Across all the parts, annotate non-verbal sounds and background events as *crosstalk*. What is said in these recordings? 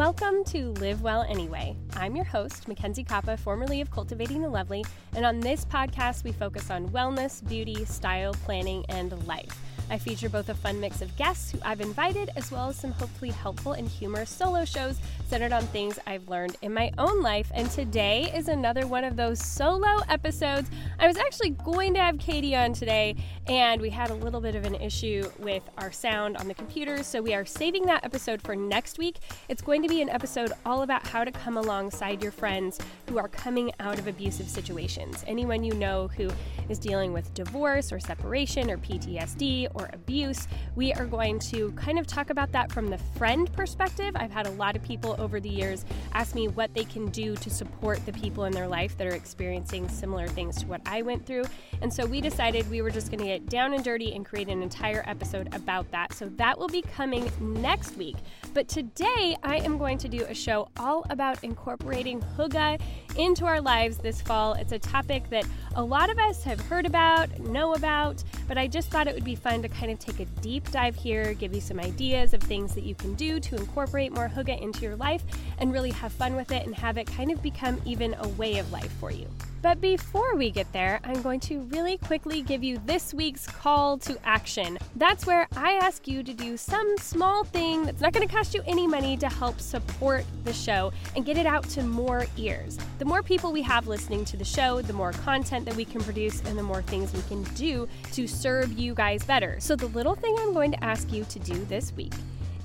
Welcome to Live Well Anyway. I'm your host, Mackenzie Koppa, formerly of Cultivating the Lovely, and on this podcast, we focus on wellness, beauty, style, planning, and life. I feature both a fun mix of guests who I've invited, as well as some hopefully helpful and humorous solo shows centered on things I've learned in my own life. And today is another one of those solo episodes. I was actually going to have Katie on today, and we had a little bit of an issue with our sound on the computer, so we are saving that episode for next week. It's going to be an episode all about how to come alongside your friends who are coming out of abusive situations. Anyone you know who is dealing with divorce or separation or PTSD or abuse. We are going to kind of talk about that from the friend perspective. I've had a lot of people over the years ask me what they can do to support the people in their life that are experiencing similar things to what I went through. And so we decided we were just going to get down and dirty and create an entire episode about that. So that will be coming next week. But today I am going to do a show all about incorporating hygge into our lives this fall. It's a topic that a lot of us have heard about, know about, but I just thought it would be fun to kind of take a deep dive here, give you some ideas of things that you can do to incorporate more hygge into your life and really have fun with it and have it kind of become even a way of life for you. But before we get there, I'm going to really quickly give you this week's call to action. That's where I ask you to do some small thing that's not going to cost you any money to help support the show and get it out to more ears. The more people we have listening to the show, the more content that we can produce and the more things we can do to serve you guys better. So, the little thing I'm going to ask you to do this week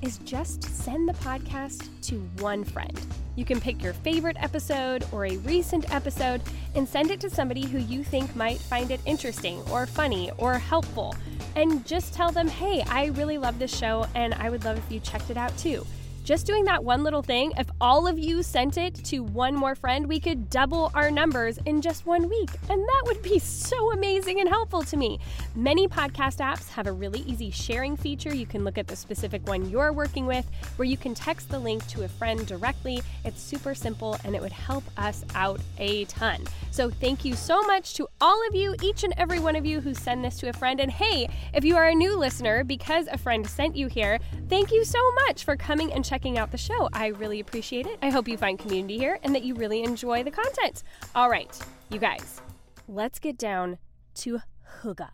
is just send the podcast to one friend. You can pick your favorite episode or a recent episode and send it to somebody who you think might find it interesting or funny or helpful. And just tell them, hey, I really love this show and I would love if you checked it out too. Just doing that one little thing, if all of you sent it to one more friend, we could double our numbers in just one week. And that would be so amazing and helpful to me. Many podcast apps have a really easy sharing feature. You can look at the specific one you're working with, where you can text the link to a friend directly. It's super simple and it would help us out a ton. So thank you so much to all of you, each and every one of you who send this to a friend. And hey, if you are a new listener because a friend sent you here, thank you so much for coming and checking checking out the show. I really appreciate it. I hope you find community here and that you really enjoy the content. All right, you guys, let's get down to hygge.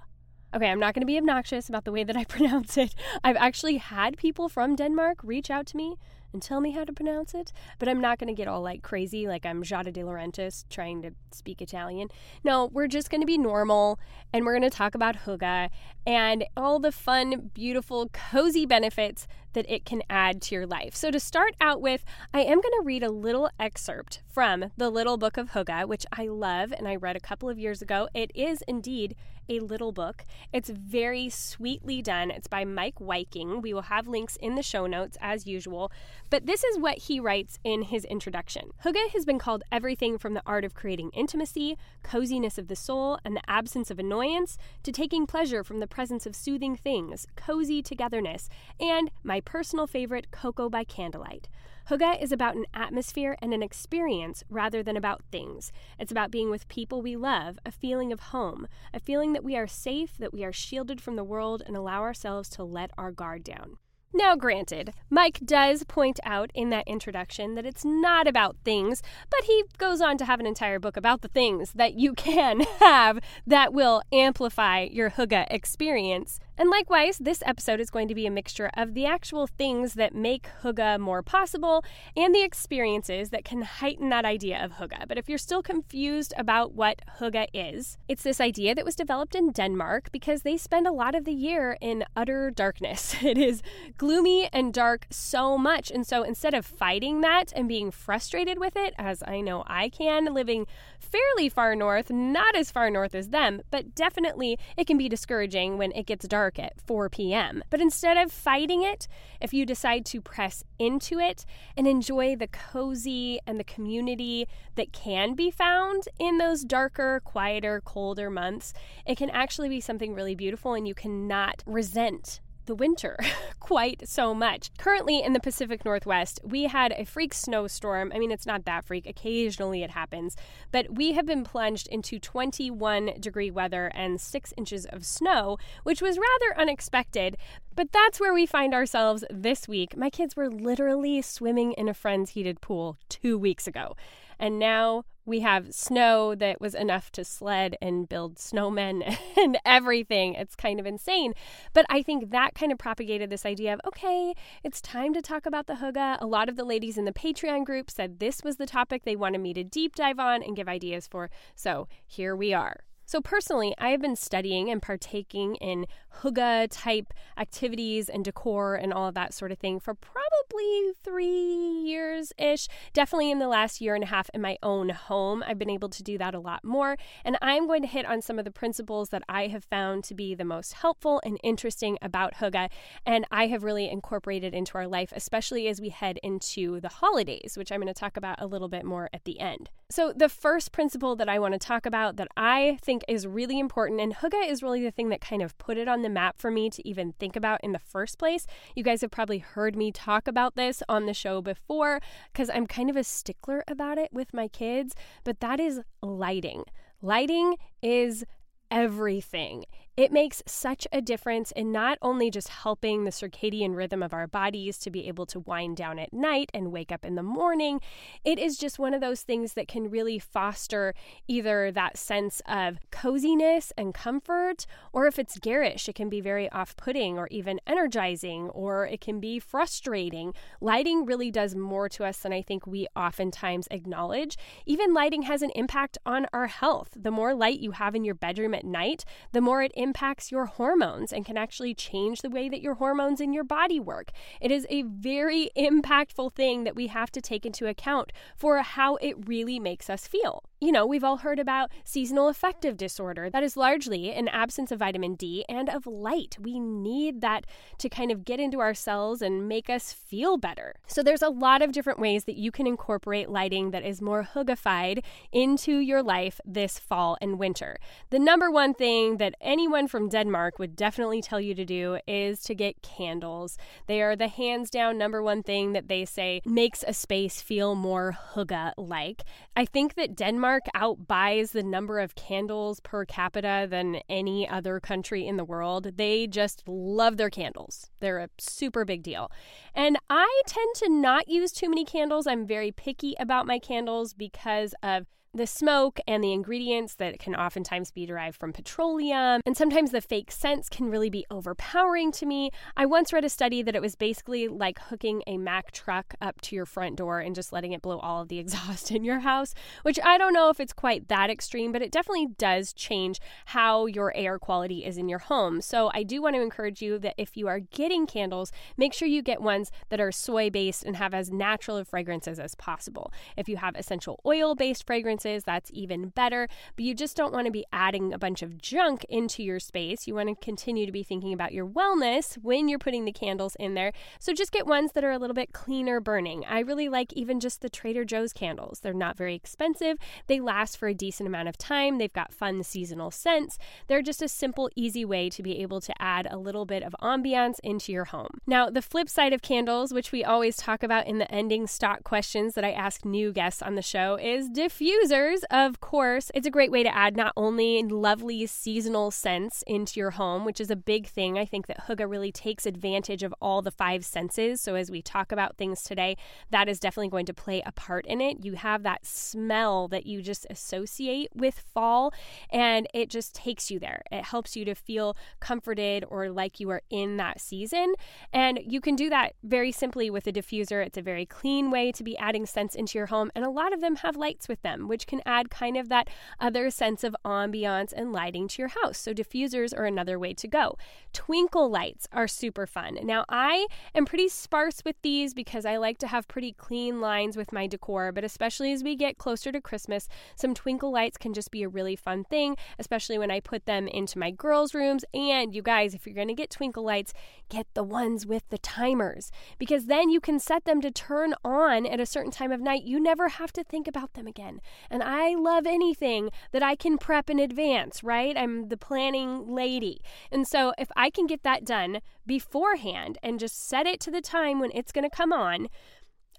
Okay, I'm not going to be obnoxious about the way that I *laughs* pronounce it. I've actually had people from Denmark reach out to me and tell me how to pronounce it, but I'm not going to get all like crazy like I'm Giada De Laurentiis trying to speak Italian. No, we're just going to be normal and we're going to talk about hygge and all the fun, beautiful, cozy benefits that it can add to your life. So, to start out with, I am going to read a little excerpt from the Little Book of Hygge, which I love and I read a couple of years ago. It is indeed a little book. It's very sweetly done. It's by Meik Wiking. We will have links in the show notes as usual. But this is what he writes in his introduction Hygge has been called everything from the art of creating intimacy, coziness of the soul, and the absence of annoyance, to taking pleasure from the presence of soothing things, cozy togetherness, and my personal favorite, cocoa by candlelight. Hygge is about an atmosphere and an experience rather than about things. It's about being with people we love, a feeling of home, a feeling that we are safe, that we are shielded from the world, and allow ourselves to let our guard down. Now, granted, Meik does point out in that introduction that it's not about things, but he goes on to have an entire book about the things that you can *laughs* have that will amplify your Hygge experience. And likewise, this episode is going to be a mixture of the actual things that make Hygge more possible and the experiences that can heighten that idea of Hygge. But if you're still confused about what Hygge is, it's this idea that was developed in Denmark because they spend a lot of the year in utter darkness. *laughs* It is gloomy and dark so much. And so instead of fighting that and being frustrated with it, as I know I can, living fairly far north, not as far north as them, but definitely it can be discouraging when it gets dark at 4 p.m. But instead of fighting it, if you decide to press into it and enjoy the cozy and the community that can be found in those darker, quieter, colder months, it can actually be something really beautiful and you cannot resent the winter *laughs* quite so much. Currently in the Pacific Northwest, we had a freak snowstorm. I mean, it's not that freak, occasionally it happens, but we have been plunged into 21 degree weather and six inches of snow, which was rather unexpected. But that's where we find ourselves this week. My kids were literally swimming in a friend's heated pool two weeks ago. And now we have snow that was enough to sled and build snowmen *laughs* and everything. It's kind of insane. But I think that kind of propagated this idea of okay, it's time to talk about the hygge. A lot of the ladies in the Patreon group said this was the topic they wanted me to deep dive on and give ideas for. So here we are. So, personally, I have been studying and partaking in hygge type activities and decor and all of that sort of thing for probably three years ish. Definitely in the last year and a half in my own home, I've been able to do that a lot more. And I'm going to hit on some of the principles that I have found to be the most helpful and interesting about hygge. And I have really incorporated into our life, especially as we head into the holidays, which I'm going to talk about a little bit more at the end. So, the first principle that I want to talk about that I think think is really important. And Hygge is really the thing that kind of put it on the map for me to even think about in the first place. You guys have probably heard me talk about this on the show before because I'm kind of a stickler about it with my kids, but that is lighting. Lighting is everything. It makes such a difference in not only just helping the circadian rhythm of our bodies to be able to wind down at night and wake up in the morning, it is just one of those things that can really foster either that sense of coziness and comfort, or if it's garish, it can be very off putting or even energizing, or it can be frustrating. Lighting really does more to us than I think we oftentimes acknowledge. Even lighting has an impact on our health. The more light you have in your bedroom at night, the more it impacts your hormones and can actually change the way that your hormones in your body work. It is a very impactful thing that we have to take into account for how it really makes us feel you know, we've all heard about seasonal affective disorder. That is largely an absence of vitamin D and of light. We need that to kind of get into our cells and make us feel better. So, there's a lot of different ways that you can incorporate lighting that is more hyggified into your life this fall and winter. The number one thing that anyone from Denmark would definitely tell you to do is to get candles. They are the hands down number one thing that they say makes a space feel more hygge like. I think that Denmark Denmark outbuys the number of candles per capita than any other country in the world. They just love their candles. They're a super big deal. And I tend to not use too many candles. I'm very picky about my candles because of the smoke and the ingredients that can oftentimes be derived from petroleum, and sometimes the fake scents can really be overpowering to me. I once read a study that it was basically like hooking a Mack truck up to your front door and just letting it blow all of the *laughs* exhaust in your house, which I don't know if it's quite that extreme, but it definitely does change how your air quality is in your home. So I do want to encourage you that if you are getting candles, make sure you get ones that are soy based and have as natural of fragrances as possible. If you have essential oil based fragrances, that's even better. But you just don't want to be adding a bunch of junk into your space. You want to continue to be thinking about your wellness when you're putting the candles in there. So just get ones that are a little bit cleaner burning. I really like even just the Trader Joe's candles. They're not very expensive, they last for a decent amount of time. They've got fun seasonal scents. They're just a simple, easy way to be able to add a little bit of ambiance into your home. Now, the flip side of candles, which we always talk about in the ending stock questions that I ask new guests on the show, is diffusers of course, it's a great way to add not only lovely seasonal scents into your home, which is a big thing. I think that Hygge really takes advantage of all the five senses. So as we talk about things today, that is definitely going to play a part in it. You have that smell that you just associate with fall, and it just takes you there. It helps you to feel comforted or like you are in that season. And you can do that very simply with a diffuser. It's a very clean way to be adding scents into your home, and a lot of them have lights with them, which which can add kind of that other sense of ambiance and lighting to your house. So, diffusers are another way to go. Twinkle lights are super fun. Now, I am pretty sparse with these because I like to have pretty clean lines with my decor, but especially as we get closer to Christmas, some twinkle lights can just be a really fun thing, especially when I put them into my girls' rooms. And you guys, if you're going to get twinkle lights, get the ones with the timers because then you can set them to turn on at a certain time of night. You never have to think about them again. And I love anything that I can prep in advance, right? I'm the planning lady. And so if I can get that done beforehand and just set it to the time when it's going to come on,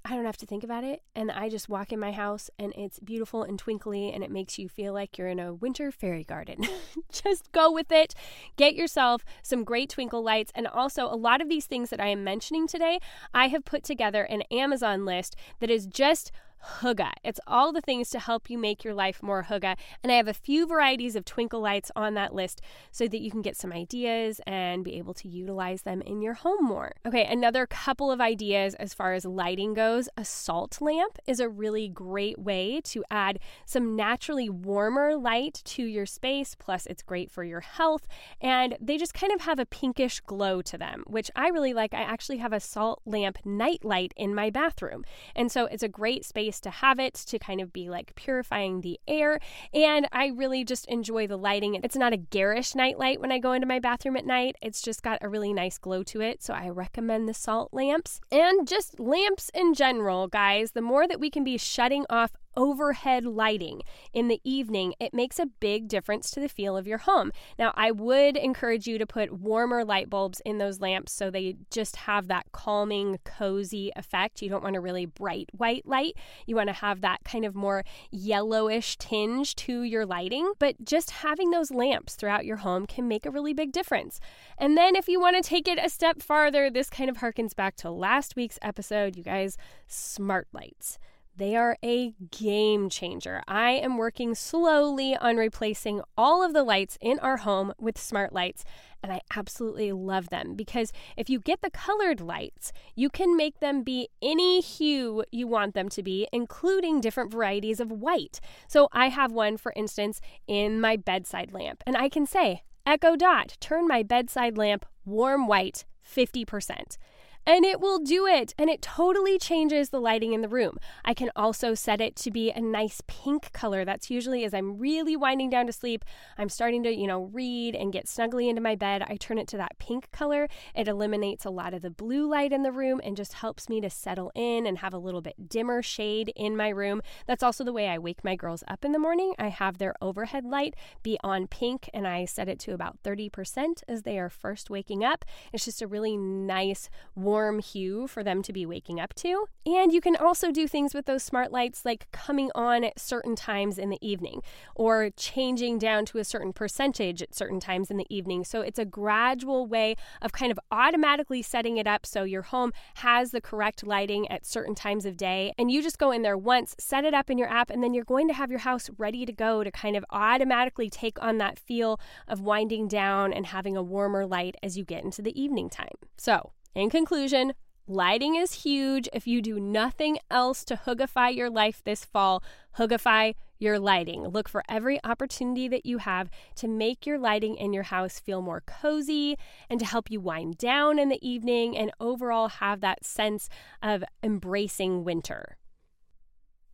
I don't have to think about it. And I just walk in my house and it's beautiful and twinkly and it makes you feel like you're in a winter fairy garden. *laughs* just go with it. Get yourself some great twinkle lights. And also, a lot of these things that I am mentioning today, I have put together an Amazon list that is just hygge. It's all the things to help you make your life more hygge. And I have a few varieties of twinkle lights on that list so that you can get some ideas and be able to utilize them in your home more. Okay, another couple of ideas as far as lighting goes. A salt lamp is a really great way to add some naturally warmer light to your space. Plus, it's great for your health. And they just kind of have a pinkish glow to them, which I really like. I actually have a salt lamp night light in my bathroom. And so it's a great space to have it to kind of be like purifying the air. And I really just enjoy the lighting. It's not a garish night light when I go into my bathroom at night, it's just got a really nice glow to it. So I recommend the salt lamps and just lamps in general, guys. The more that we can be shutting off overhead lighting in the evening, it makes a big difference to the feel of your home. Now, I would encourage you to put warmer light bulbs in those lamps so they just have that calming, cozy effect. You don't want a really bright white light. You want to have that kind of more yellowish tinge to your lighting. But just having those lamps throughout your home can make a really big difference. And then, if you want to take it a step farther, this kind of harkens back to last week's episode, you guys, smart lights. They are a game changer. I am working slowly on replacing all of the lights in our home with smart lights, and I absolutely love them because if you get the colored lights, you can make them be any hue you want them to be, including different varieties of white. So I have one, for instance, in my bedside lamp, and I can say, Echo Dot, turn my bedside lamp warm white 50% and it will do it. And it totally changes the lighting in the room. I can also set it to be a nice pink color. That's usually as I'm really winding down to sleep, I'm starting to, you know, read and get snugly into my bed. I turn it to that pink color. It eliminates a lot of the blue light in the room and just helps me to settle in and have a little bit dimmer shade in my room. That's also the way I wake my girls up in the morning. I have their overhead light be on pink and I set it to about 30% as they are first waking up. It's just a really nice, warm, warm hue for them to be waking up to. And you can also do things with those smart lights like coming on at certain times in the evening or changing down to a certain percentage at certain times in the evening. So it's a gradual way of kind of automatically setting it up so your home has the correct lighting at certain times of day. And you just go in there once, set it up in your app, and then you're going to have your house ready to go to kind of automatically take on that feel of winding down and having a warmer light as you get into the evening time. So, in conclusion, lighting is huge. If you do nothing else to hoogify your life this fall, hoogify your lighting. Look for every opportunity that you have to make your lighting in your house feel more cozy and to help you wind down in the evening and overall have that sense of embracing winter.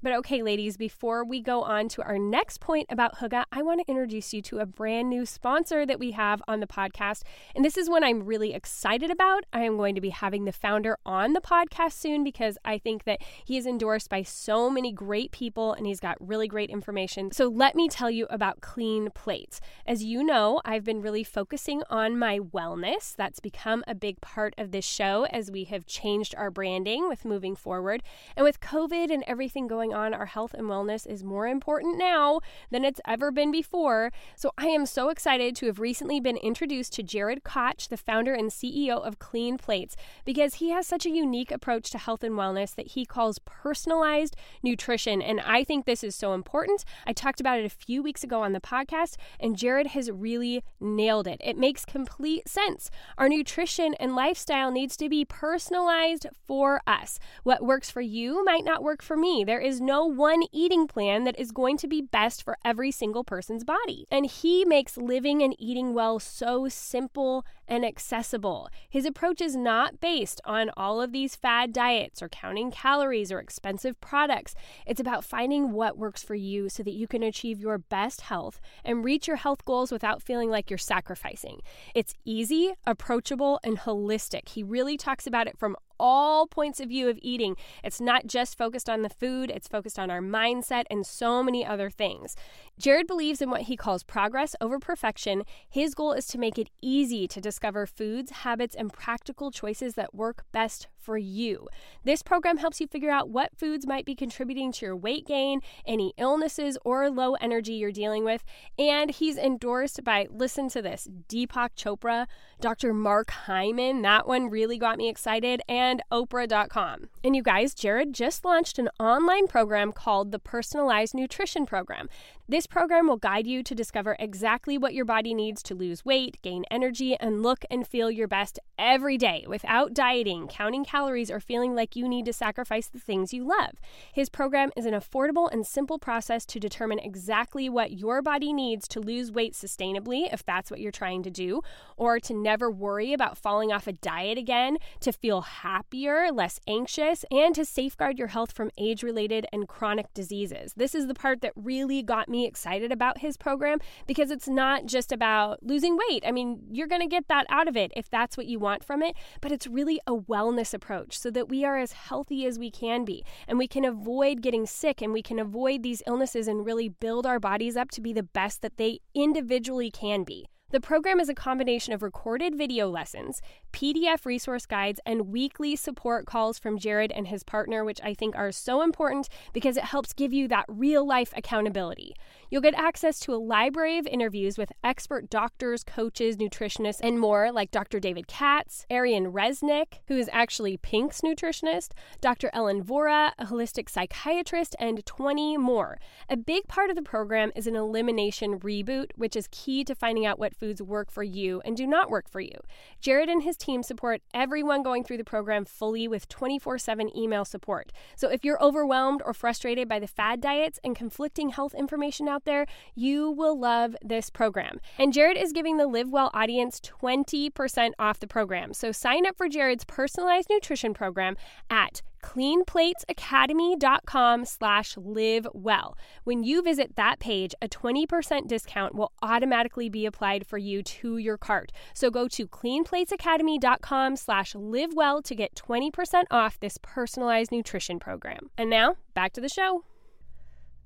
But okay, ladies, before we go on to our next point about Hygge, I want to introduce you to a brand new sponsor that we have on the podcast. And this is one I'm really excited about. I am going to be having the founder on the podcast soon because I think that he is endorsed by so many great people and he's got really great information. So let me tell you about Clean Plates. As you know, I've been really focusing on my wellness. That's become a big part of this show as we have changed our branding with moving forward. And with COVID and everything going going on, our health and wellness is more important now than it's ever been before. So I am so excited to have recently been introduced to Jared Koch, the founder and CEO of Clean Plates, because he has such a unique approach to health and wellness that he calls personalized nutrition. And I think this is so important. I talked about it a few weeks ago on the podcast, and Jared has really nailed it. It makes complete sense. Our nutrition and lifestyle needs to be personalized for us. What works for you might not work for me. There is no one eating plan that is going to be best for every single person's body. And he makes living and eating well so simple and accessible. His approach is not based on all of these fad diets or counting calories or expensive products. It's about finding what works for you so that you can achieve your best health and reach your health goals without feeling like you're sacrificing. It's easy, approachable, and holistic. He really talks about it from all points of view of eating. It's not just focused on the food, it's focused on our mindset and so many other things. Jared believes in what he calls progress over perfection. His goal is to make it easy to discover foods, habits, and practical choices that work best for you. This program helps you figure out what foods might be contributing to your weight gain, any illnesses or low energy you're dealing with. And he's endorsed by, listen to this, Deepak Chopra, Dr. Mark Hyman, that one really got me excited, and Oprah.com. And you guys, Jared just launched an online program called the Personalized Nutrition Program. This program will guide you to discover exactly what your body needs to lose weight, gain energy, and look and feel your best every day without dieting, counting calories, or feeling like you need to sacrifice the things you love. His program is an affordable and simple process to determine exactly what your body needs to lose weight sustainably, if that's what you're trying to do, or to never worry about falling off a diet again, to feel happier, less anxious, and to safeguard your health from age related and chronic diseases. This is the part that really got me me excited about his program because it's not just about losing weight. I mean, you're going to get that out of it if that's what you want from it, but it's really a wellness approach so that we are as healthy as we can be and we can avoid getting sick and we can avoid these illnesses and really build our bodies up to be the best that they individually can be. The program is a combination of recorded video lessons, PDF resource guides, and weekly support calls from Jared and his partner, which I think are so important because it helps give you that real life accountability. You'll get access to a library of interviews with expert doctors, coaches, nutritionists, and more, like Dr. David Katz, Ariane Resnick, who is actually Pink's nutritionist, Dr. Ellen Vora, a holistic psychiatrist, and 20 more. A big part of the program is an elimination reboot, which is key to finding out what foods work for you and do not work for you. Jared and his team support everyone going through the program fully with 24 7 email support. So if you're overwhelmed or frustrated by the fad diets and conflicting health information out there, you will love this program. And Jared is giving the Live Well audience 20% off the program. So sign up for Jared's personalized nutrition program at cleanplatesacademy.com slash live well. When you visit that page, a 20% discount will automatically be applied for you to your cart. So go to cleanplatesacademy.com slash live well to get 20% off this personalized nutrition program. And now back to the show.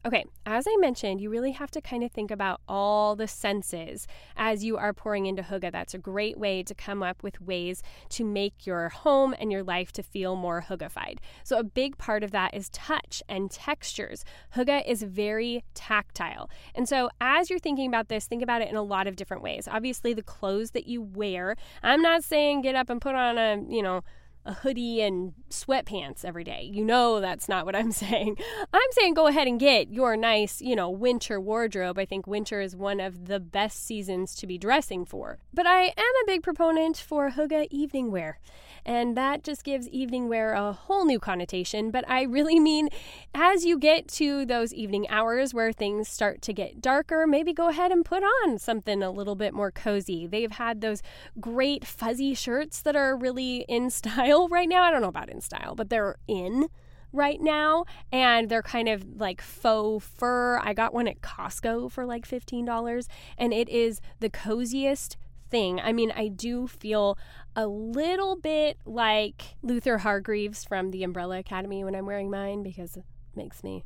Okay, as I mentioned, you really have to kind of think about all the senses as you are pouring into Hygge. That's a great way to come up with ways to make your home and your life to feel more Hyggified. So, a big part of that is touch and textures. Hygge is very tactile. And so, as you're thinking about this, think about it in a lot of different ways. Obviously, the clothes that you wear, I'm not saying get up and put on a, you know, a hoodie and sweatpants every day. You know that's not what I'm *laughs* saying. I'm saying go ahead and get your nice, you know, winter wardrobe. I think winter is one of the best seasons to be dressing for. But I am a big proponent for Hygge evening wear. And that just gives evening wear a whole new connotation. But I really mean as you get to those evening hours where things start to get darker, maybe go ahead and put on something a little bit more cozy. They've had those great fuzzy shirts that are really in *laughs* style style right now. I don't know about in style, but they're in right now and they're kind of like faux fur. I got one at Costco for like $15 and it is the coziest thing. I mean, I do feel a little bit like Luther Hargreeves from the Umbrella Academy when I'm wearing mine because it makes me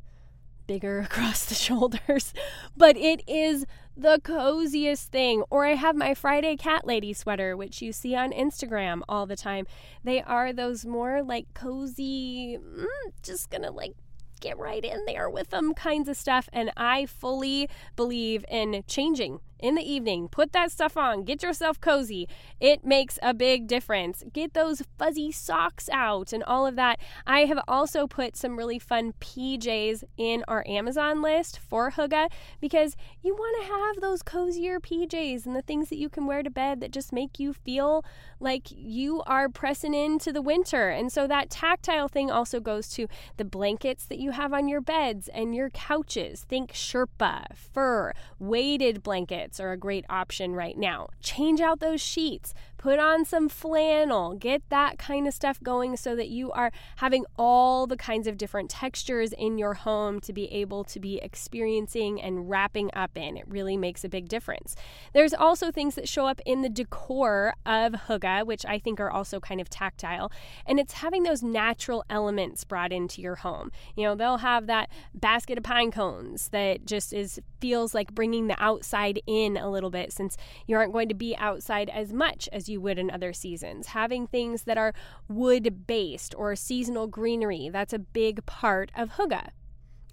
bigger *laughs* across the shoulders, but it is the coziest thing. Or I have my Friday Cat Lady sweater, which you see on Instagram all the time. They are those more like cozy, mm, just gonna like get right in there with them kinds of stuff. And I fully believe in changing in the evening. Put that stuff on. Get yourself cozy. It makes a big difference. Get those fuzzy socks out and all of that. I have also put some really fun PJs in our Amazon list for Hygge because you want to have those cozier PJs and the things that you can wear to bed that just make you feel like you are pressing into the winter. And so that tactile thing also goes to the blankets that you have on your beds and your couches. Think Sherpa, fur, weighted blankets are a great option right now. Change out those sheets. Put on some flannel, get that kind of stuff going so that you are having all the kinds of different textures in your home to be able to be experiencing and wrapping up in. It really makes a big difference. There's also things that show up in the decor of hygge, which I think are also kind of tactile, and it's having those natural elements brought into your home. You know, they'll have that basket of pine cones that just is feels like bringing the outside in a little bit since you aren't going to be outside as much as you would in other seasons. Having things that are wood based or seasonal greenery, that's a big part of hygge.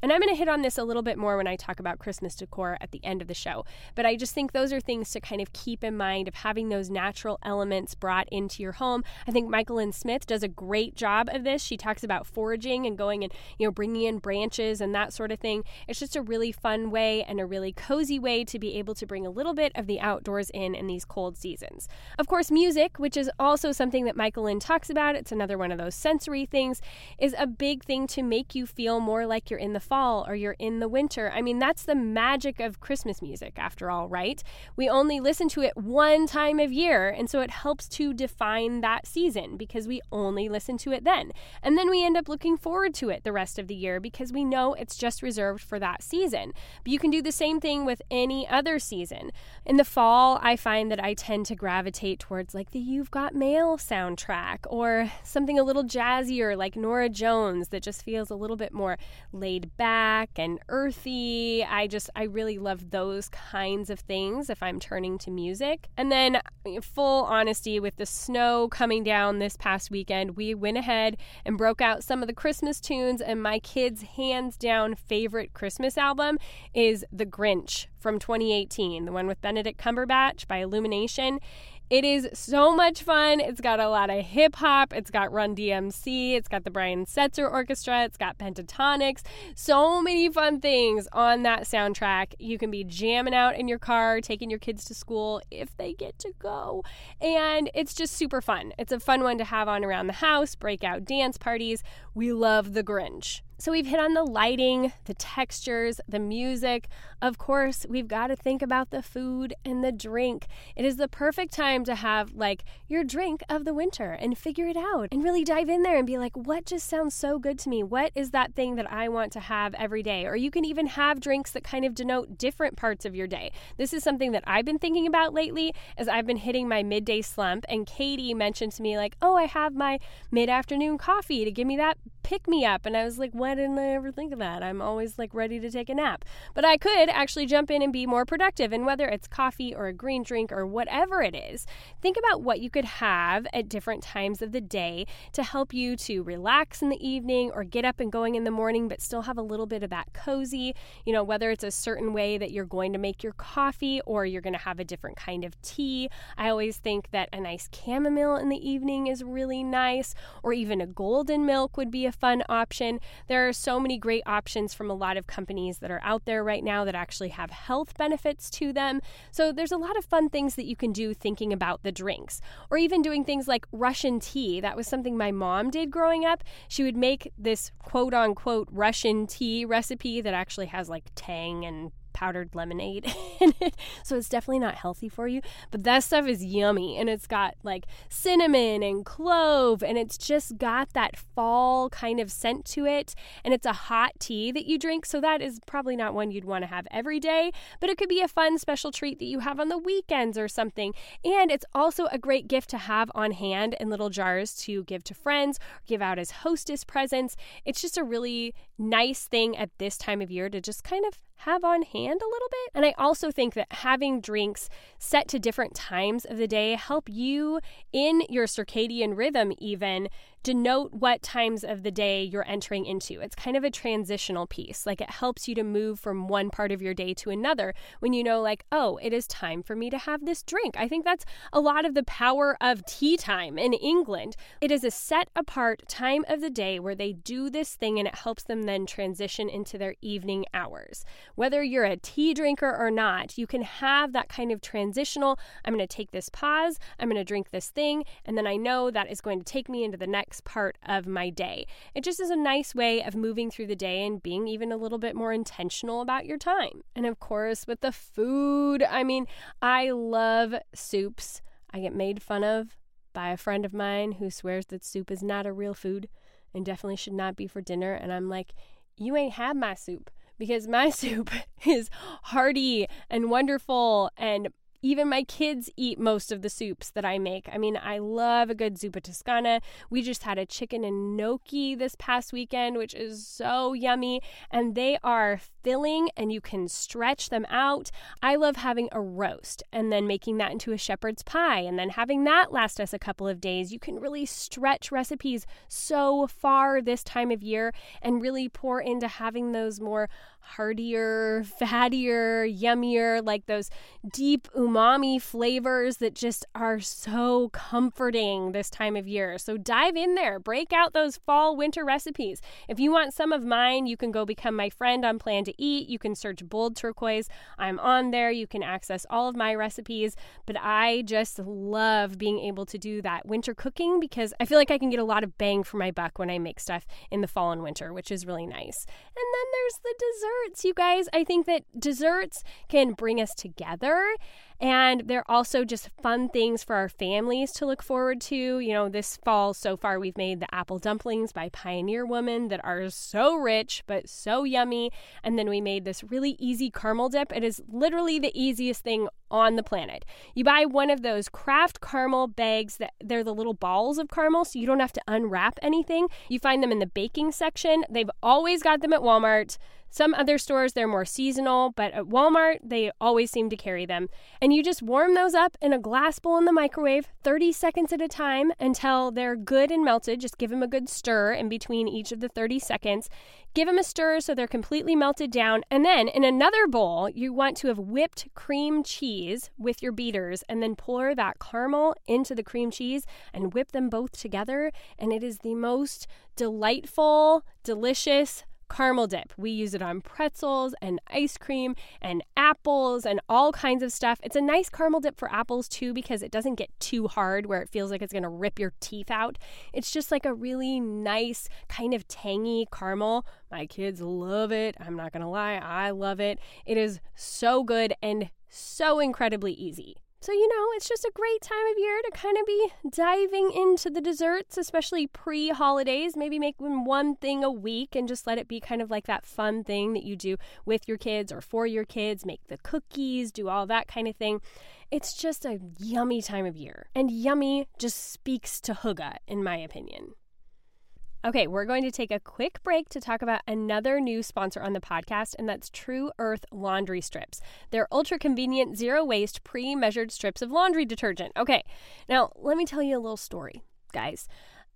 And I'm going to hit on this a little bit more when I talk about Christmas decor at the end of the show. But I just think those are things to kind of keep in mind of having those natural elements brought into your home. I think Michael Lynn Smith does a great job of this. She talks about foraging and going and, you know, bringing in branches and that sort of thing. It's just a really fun way and a really cozy way to be able to bring a little bit of the outdoors in in these cold seasons. Of course, music, which is also something that Michael Lynn talks about, it's another one of those sensory things, is a big thing to make you feel more like you're in the fall or you're in the winter. I mean, that's the magic of Christmas music, after all, right? We only listen to it one time of year, and so it helps to define that season because we only listen to it then. And then we end up looking forward to it the rest of the year because we know it's just reserved for that season. But you can do the same thing with any other season. In the fall, I find that I tend to gravitate towards like the You've Got Mail soundtrack or something a little jazzier like Norah Jones that just feels a little bit more laid back and earthy. I just, I really love those kinds of things if I'm turning to music. And then, uh, full honesty, with the snow coming down this past weekend, we went ahead and broke out some of the Christmas tunes, and my kids' hands down favorite Christmas album is The Grinch from 2018, the one with Benedict Cumberbatch by Illumination. It is so much fun. It's got a lot of hip hop. It's got Run DMC. It's got the Brian Setzer Orchestra. It's got Pentatonix. So many fun things on that soundtrack. You can be jamming out in your car, taking your kids to school if they get to go. And it's just super fun. It's a fun one to have on around the house, breakout dance parties. We love The Grinch. So we've hit on the lighting, the textures, the music. Of course, we've got to think about the food and the drink. It is the perfect time to have like your drink of the winter and figure it out and really dive in there and be like, what just sounds so good to me? What is that thing that I want to have every day? Or you can even have drinks that kind of denote different parts of your day. This is something that I've been thinking about lately as I've been hitting my midday slump. And Katie mentioned to me, like, oh, I have my mid afternoon coffee to give me that pick me up. And I was like, why didn't I ever think of that? I'm always like ready to take a nap. But I could actually jump in and be more productive. And whether it's coffee or a green drink or whatever it is, think about what you could have at different times of the day to help you to relax in the evening or get up and going in the morning, but still have a little bit of that cozy. You know, whether it's a certain way that you're going to make your coffee or you're going to have a different kind of tea. I always think that a nice chamomile in the evening is really nice, or even a golden milk would be a fun option. There are so many great options from a lot of companies that are out there right now that actually have health benefits to them. So there's a lot of fun things that you can do thinking about the drinks, or even doing things like Russian tea. That was something my mom did growing up. She would make this quote unquote Russian tea recipe that actually has like tang and powdered lemonade *laughs* in it. So it's definitely not healthy for you. But that stuff is yummy and it's got like cinnamon and clove and it's just got that fall kind of scent to it. And it's a hot tea that you drink. So that is probably not one you'd want to have every day, but it could be a fun special treat that you have on the weekends or something. And it's also a great gift to have on hand in little jars to give to friends, give out as hostess presents. It's just a really nice thing at this time of year to just kind of have on hand a little bit. And I also think that having drinks set to different times of the day help you in your circadian rhythm even denote what times of the day you're entering into. It's kind of a transitional piece. Like it helps you to move from one part of your day to another when you know, like, oh, it is time for me to have this drink. I think that's a lot of the power of tea time in England. It is a set apart time of the day where they do this thing and it helps them then transition into their evening hours. Whether you're a tea drinker or not, you can have that kind of transitional, I'm going to take this pause, I'm going to drink this thing, and then I know that is going to take me into the next next part of my day. It just is a nice way of moving through the day and being even a little bit more intentional about your time. And of course, with the food, I mean, I love soups. I get made fun of by a friend of mine who swears that soup is not a real food and definitely should not be for dinner. And I'm like, you ain't had my soup because my *laughs* soup is hearty and wonderful and even my kids eat most of the soups that I make. I mean, I love a good zuppa toscana. We just had a chicken and gnocchi this past weekend, which is so yummy, and they are filling and you can stretch them out. I love having a roast and then making that into a shepherd's pie and then having that last us a couple of days. You can really stretch recipes so far this time of year and really pour into having those more heartier, fattier, yummier, like those deep umami flavors that just are so comforting this time of year. So dive in there, break out those fall winter recipes. If you want some of mine, you can go become my friend on Plan to Eat. You can search Bold Turquoise. I'm on there. You can access all of my recipes, but I just love being able to do that winter cooking because I feel like I can get a lot of bang for my buck when I make stuff in the fall and winter, which is really nice. And then there's the desserts, you guys. I think that desserts can bring us together and they're also just fun things for our families to look forward to. You know, this fall so far, we've made the apple dumplings by Pioneer Woman that are so rich but so yummy. And then we made this really easy caramel dip. It is literally the easiest thing on the planet. You buy one of those Kraft caramel bags that they're the little balls of caramel, so you don't have to unwrap anything. You find them in the baking section. They've always got them at Walmart. Some other stores, they're more seasonal, but at Walmart, they always seem to carry them. And you just warm those up in a glass bowl in the microwave 30 seconds at a time until they're good and melted. Just give them a good stir in between each of the 30 seconds. Give them a stir so they're completely melted down. And then in another bowl, you want to have whipped cream cheese with your beaters and then pour that caramel into the cream cheese and whip them both together. And it is the most delightful, delicious, caramel dip. We use it on pretzels and ice cream and apples and all kinds of stuff. It's a nice caramel dip for apples too because it doesn't get too hard where it feels like it's going to rip your teeth out. It's just like a really nice, kind of tangy caramel. My kids love it. I'm not going to lie, I love it. It is so good and so incredibly easy. So, you know, it's just a great time of year to kind of be diving into the desserts, especially pre holidays. Maybe make one thing a week and just let it be kind of like that fun thing that you do with your kids or for your kids. Make the cookies, do all that kind of thing. It's just a yummy time of year. And yummy just speaks to Hygge, in my opinion. Okay, we're going to take a quick break to talk about another new sponsor on the podcast, and that's True Earth Laundry Strips. They're ultra convenient, zero waste, pre measured strips of laundry detergent. Okay, now let me tell you a little story, guys.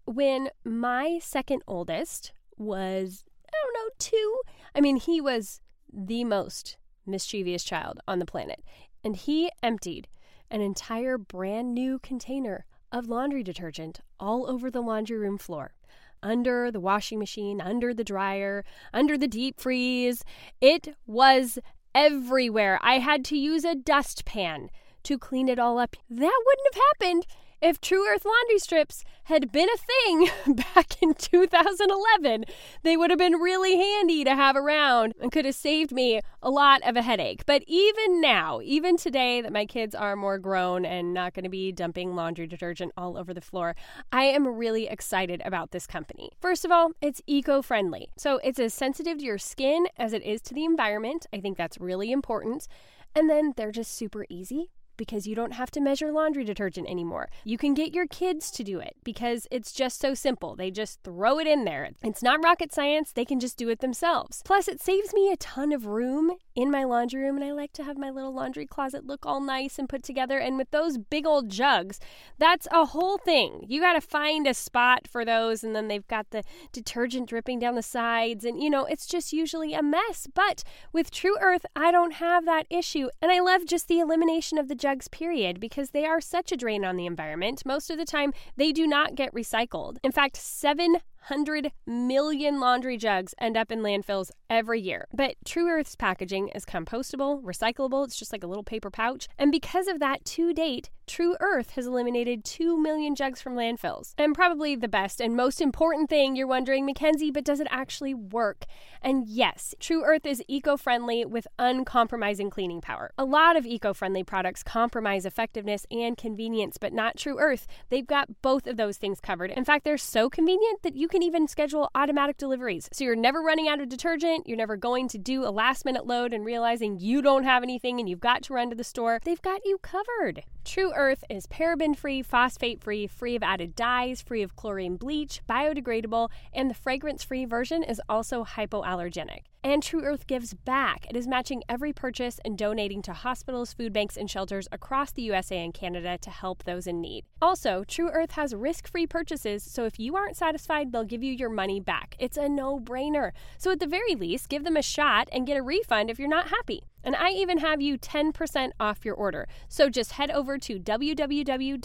When my second oldest was, I don't know, two, I mean, he was the most mischievous child on the planet, and he emptied an entire brand new container of laundry detergent all over the laundry room floor under the washing machine, under the dryer, under the deep freeze. It was everywhere. I had to use a dustpan to clean it all up. That wouldn't have happened if True Earth laundry strips had been a thing *laughs* back in 2011, they would have been really handy to have around and could have saved me a lot of a headache. But even now, even today that my kids are more grown and not going to be dumping laundry detergent all over the floor, I am really excited about this company. First of all, it's eco friendly. So it's as sensitive to your skin as it is to the environment. I think that's really important. And then they're just super easy because you don't have to measure laundry detergent anymore. You can get your kids to do it because it's just so simple. They just throw it in there. It's not rocket science, they can just do it themselves. Plus, it saves me a ton of room in my laundry room, and I like to have my little laundry closet look all nice and put together. And with those big old jugs, that's a whole thing. You got to find a spot for those, and then they've got the detergent dripping down the sides, and you know, it's just usually a mess. But with True Earth, I don't have that issue, and I love just the elimination of the jugs, period, because they are such a drain on the environment. Most of the time, they do not get recycled. In fact, seven 100 million laundry jugs end up in landfills every year. But True Earth's packaging is compostable, recyclable, it's just like a little paper pouch. And because of that, to date, True Earth has eliminated 2 million jugs from landfills. And probably the best and most important thing you're wondering, Mackenzie, but does it actually work? And yes, True Earth is eco friendly with uncompromising cleaning power. A lot of eco friendly products compromise effectiveness and convenience, but not True Earth. They've got both of those things covered. In fact, they're so convenient that you can even schedule automatic deliveries. So you're never running out of detergent, you're never going to do a last minute load and realizing you don't have anything and you've got to run to the store. They've got you covered. True Earth is paraben free, phosphate free, free of added dyes, free of chlorine bleach, biodegradable, and the fragrance free version is also hypoallergenic. And True Earth gives back. It is matching every purchase and donating to hospitals, food banks, and shelters across the USA and Canada to help those in need. Also, True Earth has risk free purchases, so if you aren't satisfied, they'll give you your money back. It's a no brainer. So, at the very least, give them a shot and get a refund if you're not happy. And I even have you 10% off your order. So just head over to www.tru.earth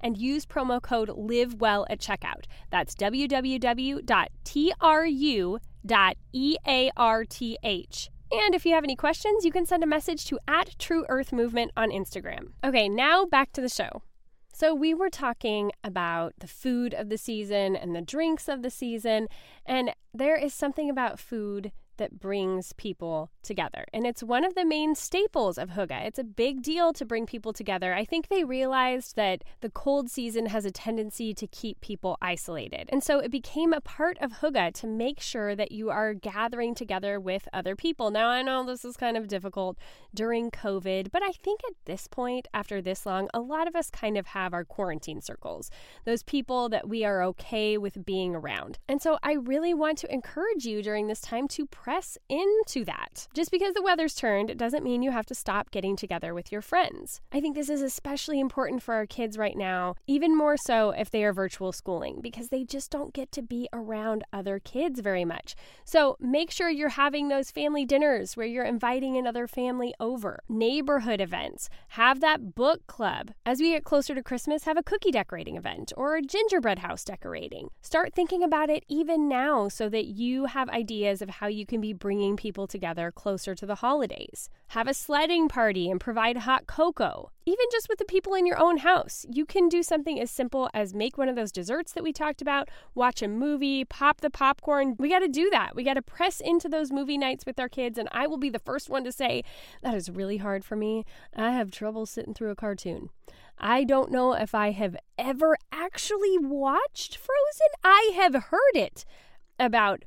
and use promo code LIVEWELL at checkout. That's www.tru.earth. And if you have any questions, you can send a message to at True Earth Movement on Instagram. Okay, now back to the show. So, we were talking about the food of the season and the drinks of the season, and there is something about food that brings people together. And it's one of the main staples of Hygge. It's a big deal to bring people together. I think they realized that the cold season has a tendency to keep people isolated. And so it became a part of Hygge to make sure that you are gathering together with other people. Now, I know this is kind of difficult during COVID, but I think at this point, after this long, a lot of us kind of have our quarantine circles, those people that we are okay with being around. And so I really want to encourage you during this time to press into that. Just because the weather's turned doesn't mean you have to stop getting together with your friends. I think this is especially important for our kids right now, even more so if they are virtual schooling, because they just don't get to be around other kids very much. So make sure you're having those family dinners where you're inviting another family over, neighborhood events, have that book club. As we get closer to Christmas, have a cookie decorating event or a gingerbread house decorating. Start thinking about it even now so that you have ideas of how you can be bringing people together closer to the holidays. Have a sledding party and provide hot cocoa. Even just with the people in your own house, you can do something as simple as make one of those desserts that we talked about, watch a movie, pop the popcorn. We got to do that. We got to press into those movie nights with our kids. And I will be the first one to say that is really hard for me. I have trouble sitting through a cartoon. I don't know if I have ever actually watched Frozen. I have heard it about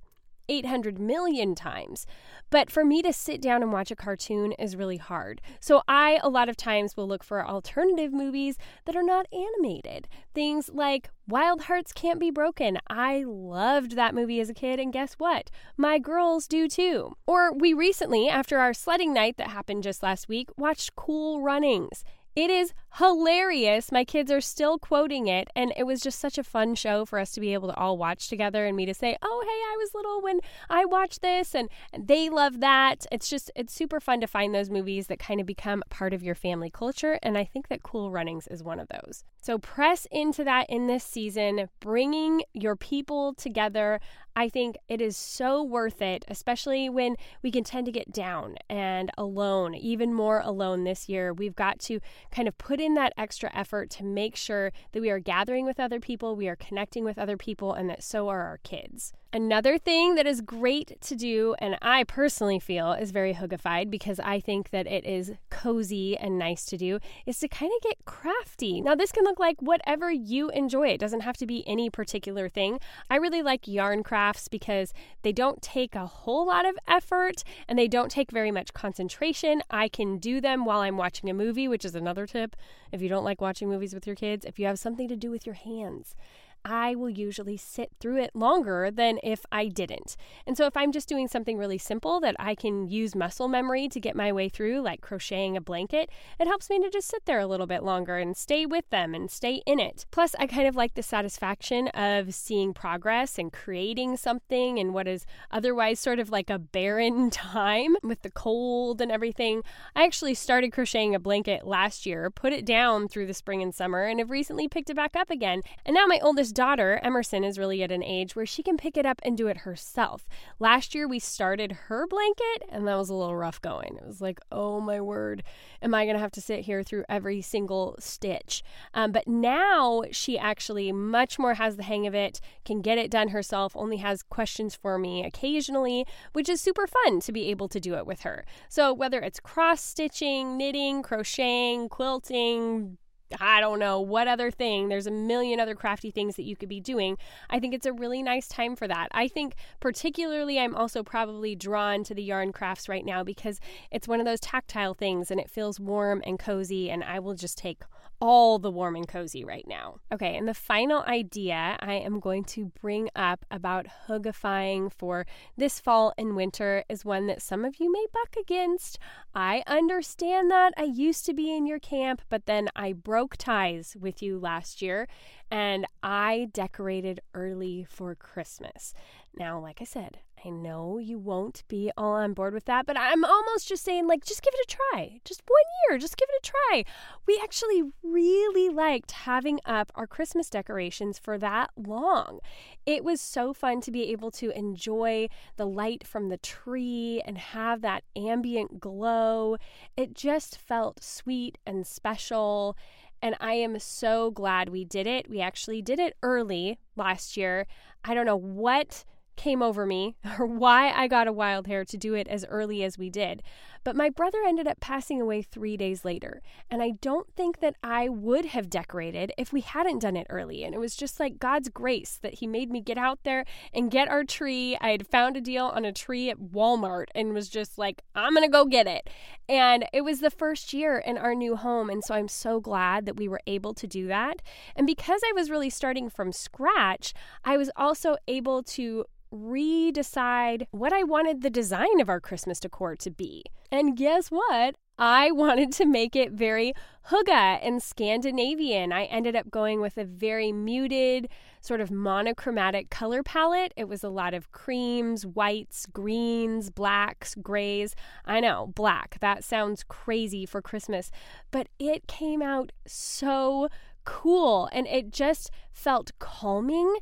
800 million times. But for me to sit down and watch a cartoon is really hard. So I, a lot of times, will look for alternative movies that are not animated. Things like Wild Hearts Can't Be Broken. I loved that movie as a kid, and guess what? My girls do too. Or we recently, after our sledding night that happened just last week, watched Cool Runnings. It is hilarious. My kids are still quoting it, and it was just such a fun show for us to be able to all watch together and me to say, "Oh, hey, I was little when I watched this," and, they love that. It's just it's super fun to find those movies that kind of become part of your family culture, and I think that Cool Runnings is one of those. So press into that in this season, bringing your people together. I think it is so worth it, especially when we can tend to get down and alone, even more alone this year. We've got to kind of put in that extra effort to make sure that we are gathering with other people, we are connecting with other people, and that so are our kids. Another thing that is great to do, and I personally feel is very hyggified because I think that it is cozy and nice to do, is to kind of get crafty. Now, this can look like whatever you enjoy. It doesn't have to be any particular thing. I really like yarn crafts because they don't take a whole lot of effort and they don't take very much concentration. I can do them while I'm watching a movie, which is another tip. If you don't like watching movies with your kids, if you have something to do with your hands. I will usually sit through it longer than if I didn't. And so, if I'm just doing something really simple that I can use muscle memory to get my way through, like crocheting a blanket, it helps me to just sit there a little bit longer and stay with them and stay in it. Plus, I kind of like the satisfaction of seeing progress and creating something in what is otherwise sort of like a barren *laughs* time with the cold and everything. I actually started crocheting a blanket last year, put it down through the spring and summer, and have recently picked it back up again. And now my oldest daughter, Emerson, is really at an age where she can pick it up and do it herself. Last year, we started her blanket, and that was a little rough going. It was like, oh my word, am I going to have to sit here through every single stitch? Um, but now she actually much more has the hang of it, can get it done herself, only has questions for me occasionally, which is super fun to be able to do it with her. So whether it's cross stitching, knitting, crocheting, quilting, I don't know what other thing. There's a million other crafty things that you could be doing. I think it's a really nice time for that. I think, particularly, I'm also probably drawn to the yarn crafts right now because it's one of those tactile things and it feels warm and cozy, and I will just take all the warm and cozy right now. Okay, and the final idea I am going to bring up about hyggifying for this fall and winter is one that some of you may buck against. I understand that. I used to be in your camp, but then I broke ties with you last year and I decorated early for Christmas. Now, like I said, I know you won't be all on board with that, but I'm almost just saying, like, just give it a try. Just one year, just give it a try. We actually really liked having up our Christmas decorations for that long. It was so fun to be able to enjoy the light from the tree and have that ambient glow. It just felt sweet and special. And I am so glad we did it. We actually did it early last year. I don't know what came over me *laughs* or why I got a wild hair to do it as early as we did. But my brother ended up passing away three days later. And I don't think that I would have decorated if we hadn't done it early. And it was just like God's grace that He made me get out there and get our tree. I had found a deal on a tree at Walmart and was just like, I'm to go get it. And it was the first year in our new home. And so I'm so glad that we were able to do that. And because I was really starting from scratch, I was also able to redecide what I wanted the design of our Christmas decor to be. And guess what? I *laughs* wanted to make it very hygge and Scandinavian. I ended up going with a very muted, sort of monochromatic color palette. It was a lot of creams, whites, greens, blacks, grays. I know, black. That sounds crazy for Christmas, but it came out so cool and it just felt calming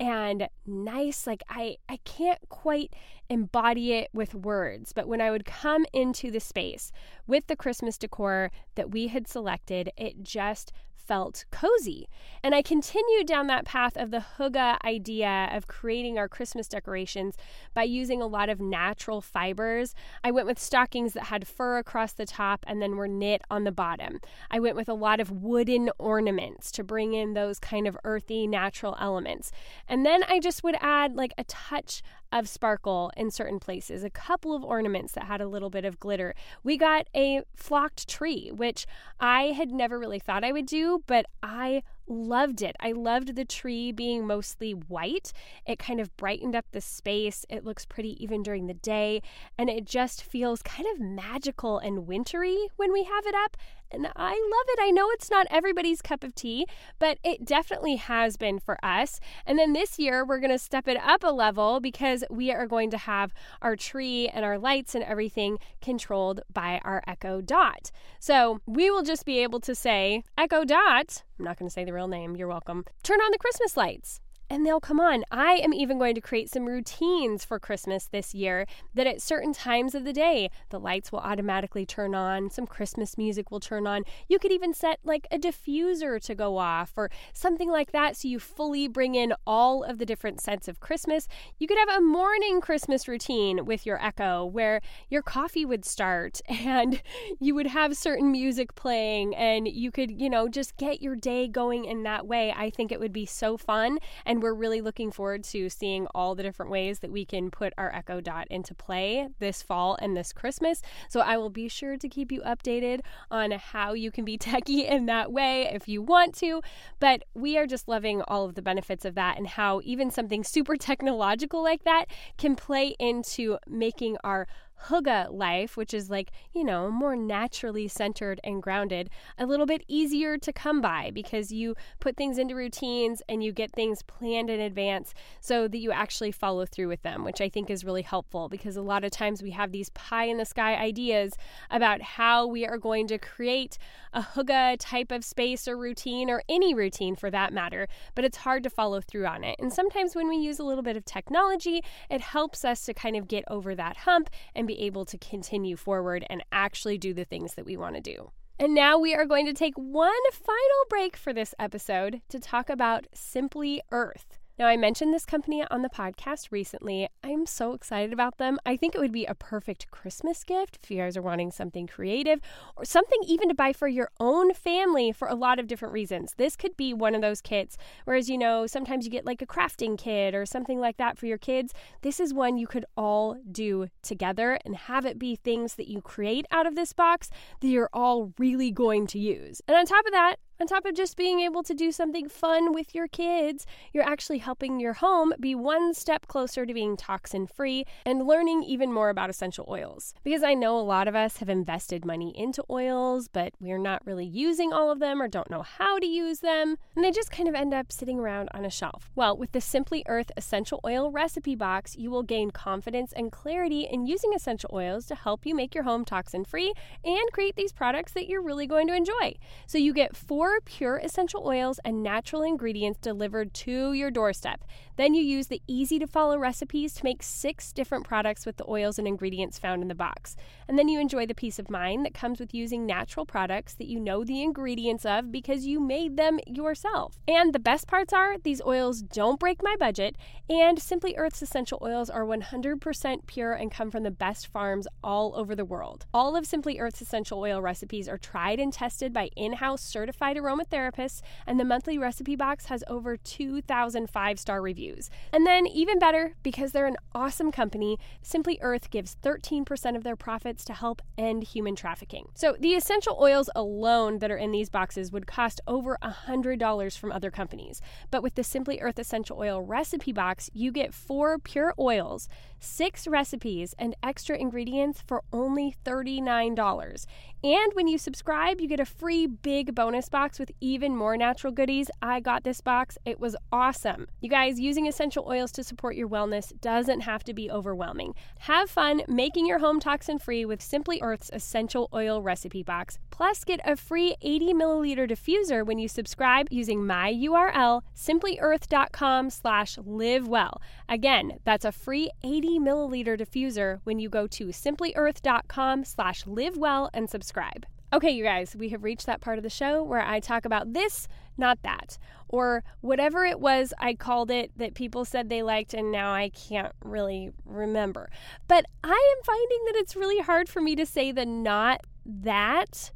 and nice like i i can't quite embody it with words but when i would come into the space with the christmas decor that we had selected it just felt cozy. And I continued down that path of the hygge idea of creating our Christmas decorations by using a lot of natural fibers. I went with stockings that had fur across the top and then were knit on the bottom. I went with a lot of wooden ornaments to bring in those kind of earthy natural elements. And then I just would add like a touch of sparkle in certain places, a couple of ornaments that had a little bit of glitter. We got a flocked tree, which I had never really thought I would do, but I loved it. I loved the tree being mostly white. It kind of brightened up the space. It looks pretty even during the day, and it just feels kind of magical and wintry when we have it up. And I love it. I know it's not everybody's cup of tea, but it definitely has been for us. And then this year, we're going to step it up a level because we are going to have our tree and our lights and everything controlled by our Echo Dot. So we will just be able to say, Echo Dot, I'm not going to say the real name, you're welcome, turn on the Christmas lights and they'll come on. I am even going to create some routines for Christmas this year that at certain times of the day, the lights will automatically turn on, some Christmas music will turn on. You could even set like a diffuser to go off or something like that so you fully bring in all of the different scents of Christmas. You could have a morning Christmas routine with your Echo where your coffee would start *laughs* and you would have certain music playing and you could, you know, just get your day going in that way. I think it would be so fun and and we're really looking forward to seeing all the different ways that we can put our Echo Dot into play this fall and this Christmas. So I will be sure to keep you updated on how you can be *laughs* techie in that way if you want to. But we are just loving all of the benefits of that and how even something super *laughs* technological like that can play into making our Hygge life, which is like, you know, more naturally centered and grounded, a little bit easier to come by because you put things into routines and you get things planned in advance so that you actually follow through with them, which I think is really helpful because a lot of times we have these pie in the sky ideas about how we are going to create a Hygge type of space or routine or any routine for that matter, but it's hard to follow through on it. And sometimes when we use a little bit of technology, it helps us to kind of get over that hump and be able to continue forward and actually do the things that we want to do. And now we are going to take one final break for this episode to talk about Simply Earth. Now, I mentioned this company on the podcast recently. I'm so excited about them. I think it would be a perfect Christmas gift if you guys are wanting something creative or something even to buy for your own family for a lot of different reasons. This could be one of those kits, whereas, you know, sometimes you get like a crafting kit or something like that for your kids. This is one you could all do together and have it be things that you create out of this box that you're all really going to use. And on top of that, on top of just being able to do something fun with your kids, you're actually helping your home be one step closer to being toxin free and learning even more about essential oils. Because I know a lot of us have invested money into oils, but we're not really using all of them or don't know how to use them, and they just kind of end up sitting around on a shelf. Well, with the Simply Earth Essential Oil Recipe Box, you will gain confidence and clarity in using essential oils to help you make your home toxin free and create these products that you're really going to enjoy. So you get four four pure essential oils and natural ingredients delivered to your doorstep. Then you use the easy to follow recipes to make six different products with the oils and ingredients found in the box. And then you enjoy the peace of mind that comes with using natural products that you know the ingredients of because you made them yourself. And the best parts are these oils don't break my budget, and Simply Earth's essential oils are 100% pure and come from the best farms all over the world. All of Simply Earth's essential oil recipes are tried and tested by in house certified aromatherapists, and the monthly recipe box has over 2,000 five star reviews. And then, even better, because they're an awesome company, Simply Earth gives 13% of their profits to help end human trafficking. So, the essential oils alone that are in these boxes would cost over $100 from other companies. But with the Simply Earth Essential Oil recipe box, you get four pure oils, six recipes, and extra ingredients for only $39. And when you subscribe, you get a free big bonus box with even more natural goodies. I got this box, it was awesome. You guys, using essential oils to support your wellness doesn't have to be overwhelming. Have fun making your home toxin free with Simply Earth's Essential Oil Recipe Box. Plus, get a free 80 milliliter diffuser when you subscribe using my URL, simplyearth.com slash livewell. Again, that's a free 80 milliliter diffuser when you go to simplyearth.com slash livewell and subscribe. Okay, you guys, we have reached that part of the show where I talk about this, not that, or whatever it was I called it that people said they liked, and now I can't really remember. But I am finding that it's really hard for me to say the not that.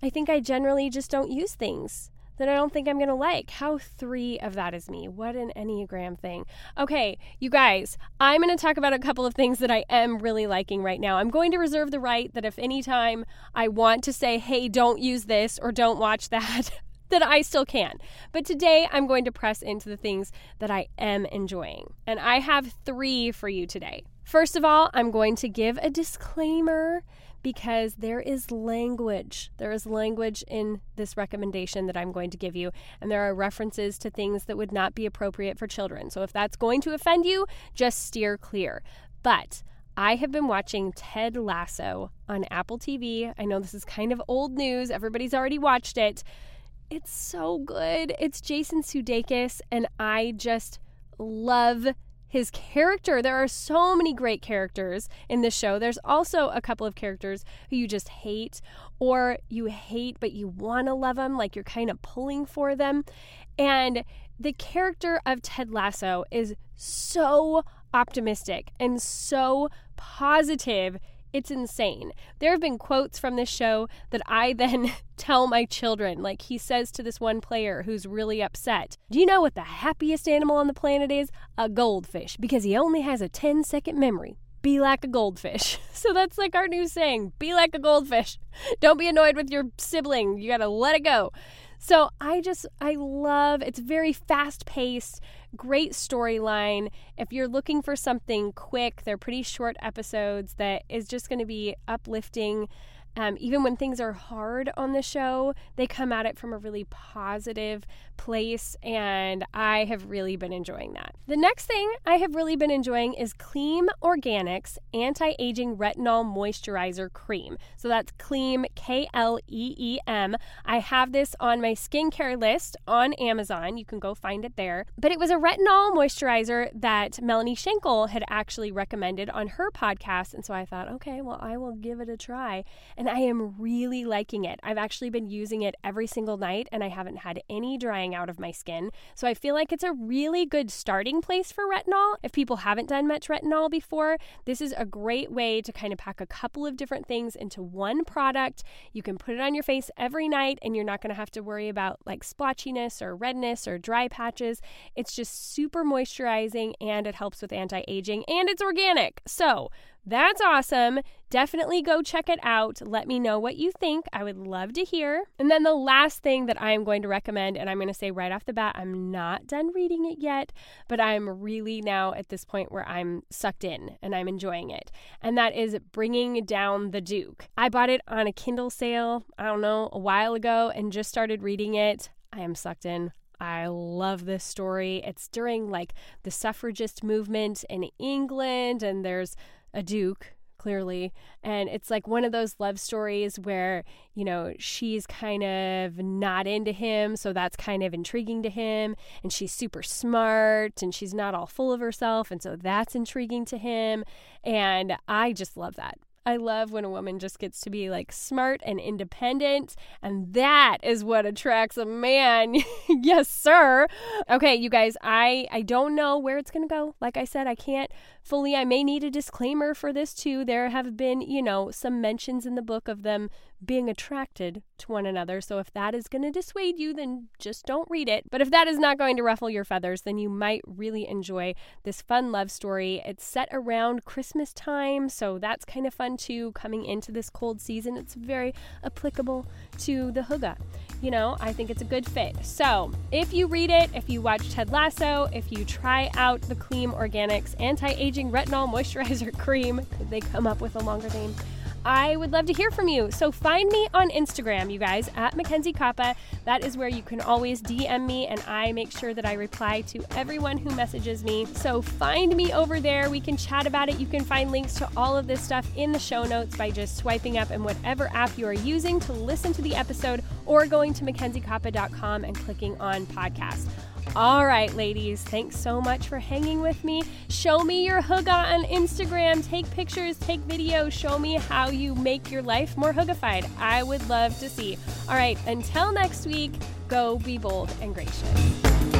I think I generally just don't use things that I don't think I'm going to like. How three of that is me. What an Enneagram thing. Okay, you guys, I'm going to talk about a couple of things that I am really liking right now. I'm going to reserve the right that if anytime I want to say, hey, don't use this or don't watch that, *laughs* that I still can. But today I'm going to press into the things that I am enjoying. And I have three for you today. First of all, I'm going to give a disclaimer because there is language. There is language in this recommendation that I'm going to give you, and there are references to things that would not be appropriate for children. So if that's going to offend you, just steer clear. But I have been watching Ted Lasso on Apple TV. I know this is kind of old news, everybody's already watched it. It's so good. It's Jason Sudeikis, and I just love his character. There are so many great characters in this show. There's also a couple of characters who you just hate, or you hate but you want to love them, like you're kind of pulling for them. And the character of Ted Lasso is so optimistic and so positive it's insane. There have been quotes from this show that I *laughs* then tell my children. Like he says to this one player who's really upset Do you know what the happiest animal on the planet is? A goldfish, because he only has a 10 second memory. Be like a goldfish. *laughs* So that's like our new saying be like a goldfish. *laughs* Don't be annoyed with your sibling. You got to let it go. So I just, I love, it's very fast paced, great storyline. If you're looking for something quick, they're pretty short episodes that is just going to be uplifting. Um, even when things are hard on the show, they come at it from a really positive place, and I have really been enjoying that. The next thing I have really been enjoying is Kleem Organics Anti Aging Retinol Moisturizer Cream. So that's Kleem, K L E E M. I have this on my skincare list on Amazon. You can go find it there. But it was a retinol moisturizer that Melanie Shankle had actually recommended on her podcast. And so I thought, okay, well, I will give it a try and I am really liking it. I've actually been using it every single night and I haven't had any drying out of my skin. So I feel like it's a really good starting place for retinol. If people haven't done much retinol before, this is a great way to kind of pack a couple of different things into one product. You can put it on your face every night and you're not going to have to worry about like splotchiness or redness or dry patches. It's just super moisturizing and it helps with anti aging and it's organic. So, that's awesome. Definitely go check it out. Let me know what you think. I would love to hear. And then the last thing that I am going to recommend, and I'm going to say right off the bat, I'm not done reading it yet, but I'm really now at this point where I'm sucked in and I'm enjoying it. And that is Bringing Down the Duke. I bought it on a Kindle sale, I don't know, a while ago and just started reading it. I am sucked in. I love this story. It's during like the suffragist movement in England, and there's a duke clearly. And it's like one of those love stories where you know she's kind of not into him so that's kind of intriguing to him. And she's super smart and she's not all full of herself and so that's intriguing to him. And i just love that I love when a woman just gets to be like smart and independent, and that is what attracts a man. *laughs* yes, sir. Okay, you guys, I I don't know where it's going to go. Like I said, I can't fully I may need a disclaimer for this too. There have been, you know, some mentions in the book of them being attracted to one another. So if that is going to dissuade you, then just don't read it. But if that is not going to ruffle your feathers, then you might really enjoy this fun love story. It's set around Christmas time, so that's kind of fun too. Coming into this cold season, it's very applicable to the hygge. You know, I think it's a good fit. So if you read it, if you watch Ted Lasso, if you try out the Kleem Organics Anti Aging Retinol Moisturizer *laughs* Cream, could they come up with a longer name? I would love to hear from you. So find me on Instagram, you guys, at Mackenzie Koppa. That is where you can always DM me, and I make sure that I reply to everyone who messages me. So find me over there. We can chat about it. You can find links to all of this stuff in the show notes by just swiping up in whatever app you are using to listen to the episode or going to mackenziekoppa.com and clicking on podcast. All right, ladies, thanks so much for hanging with me. Show me your hygge on Instagram. Take pictures, take videos. Show me how you make your life more hyggified. I would love to see. All right, until next week, go be bold and gracious.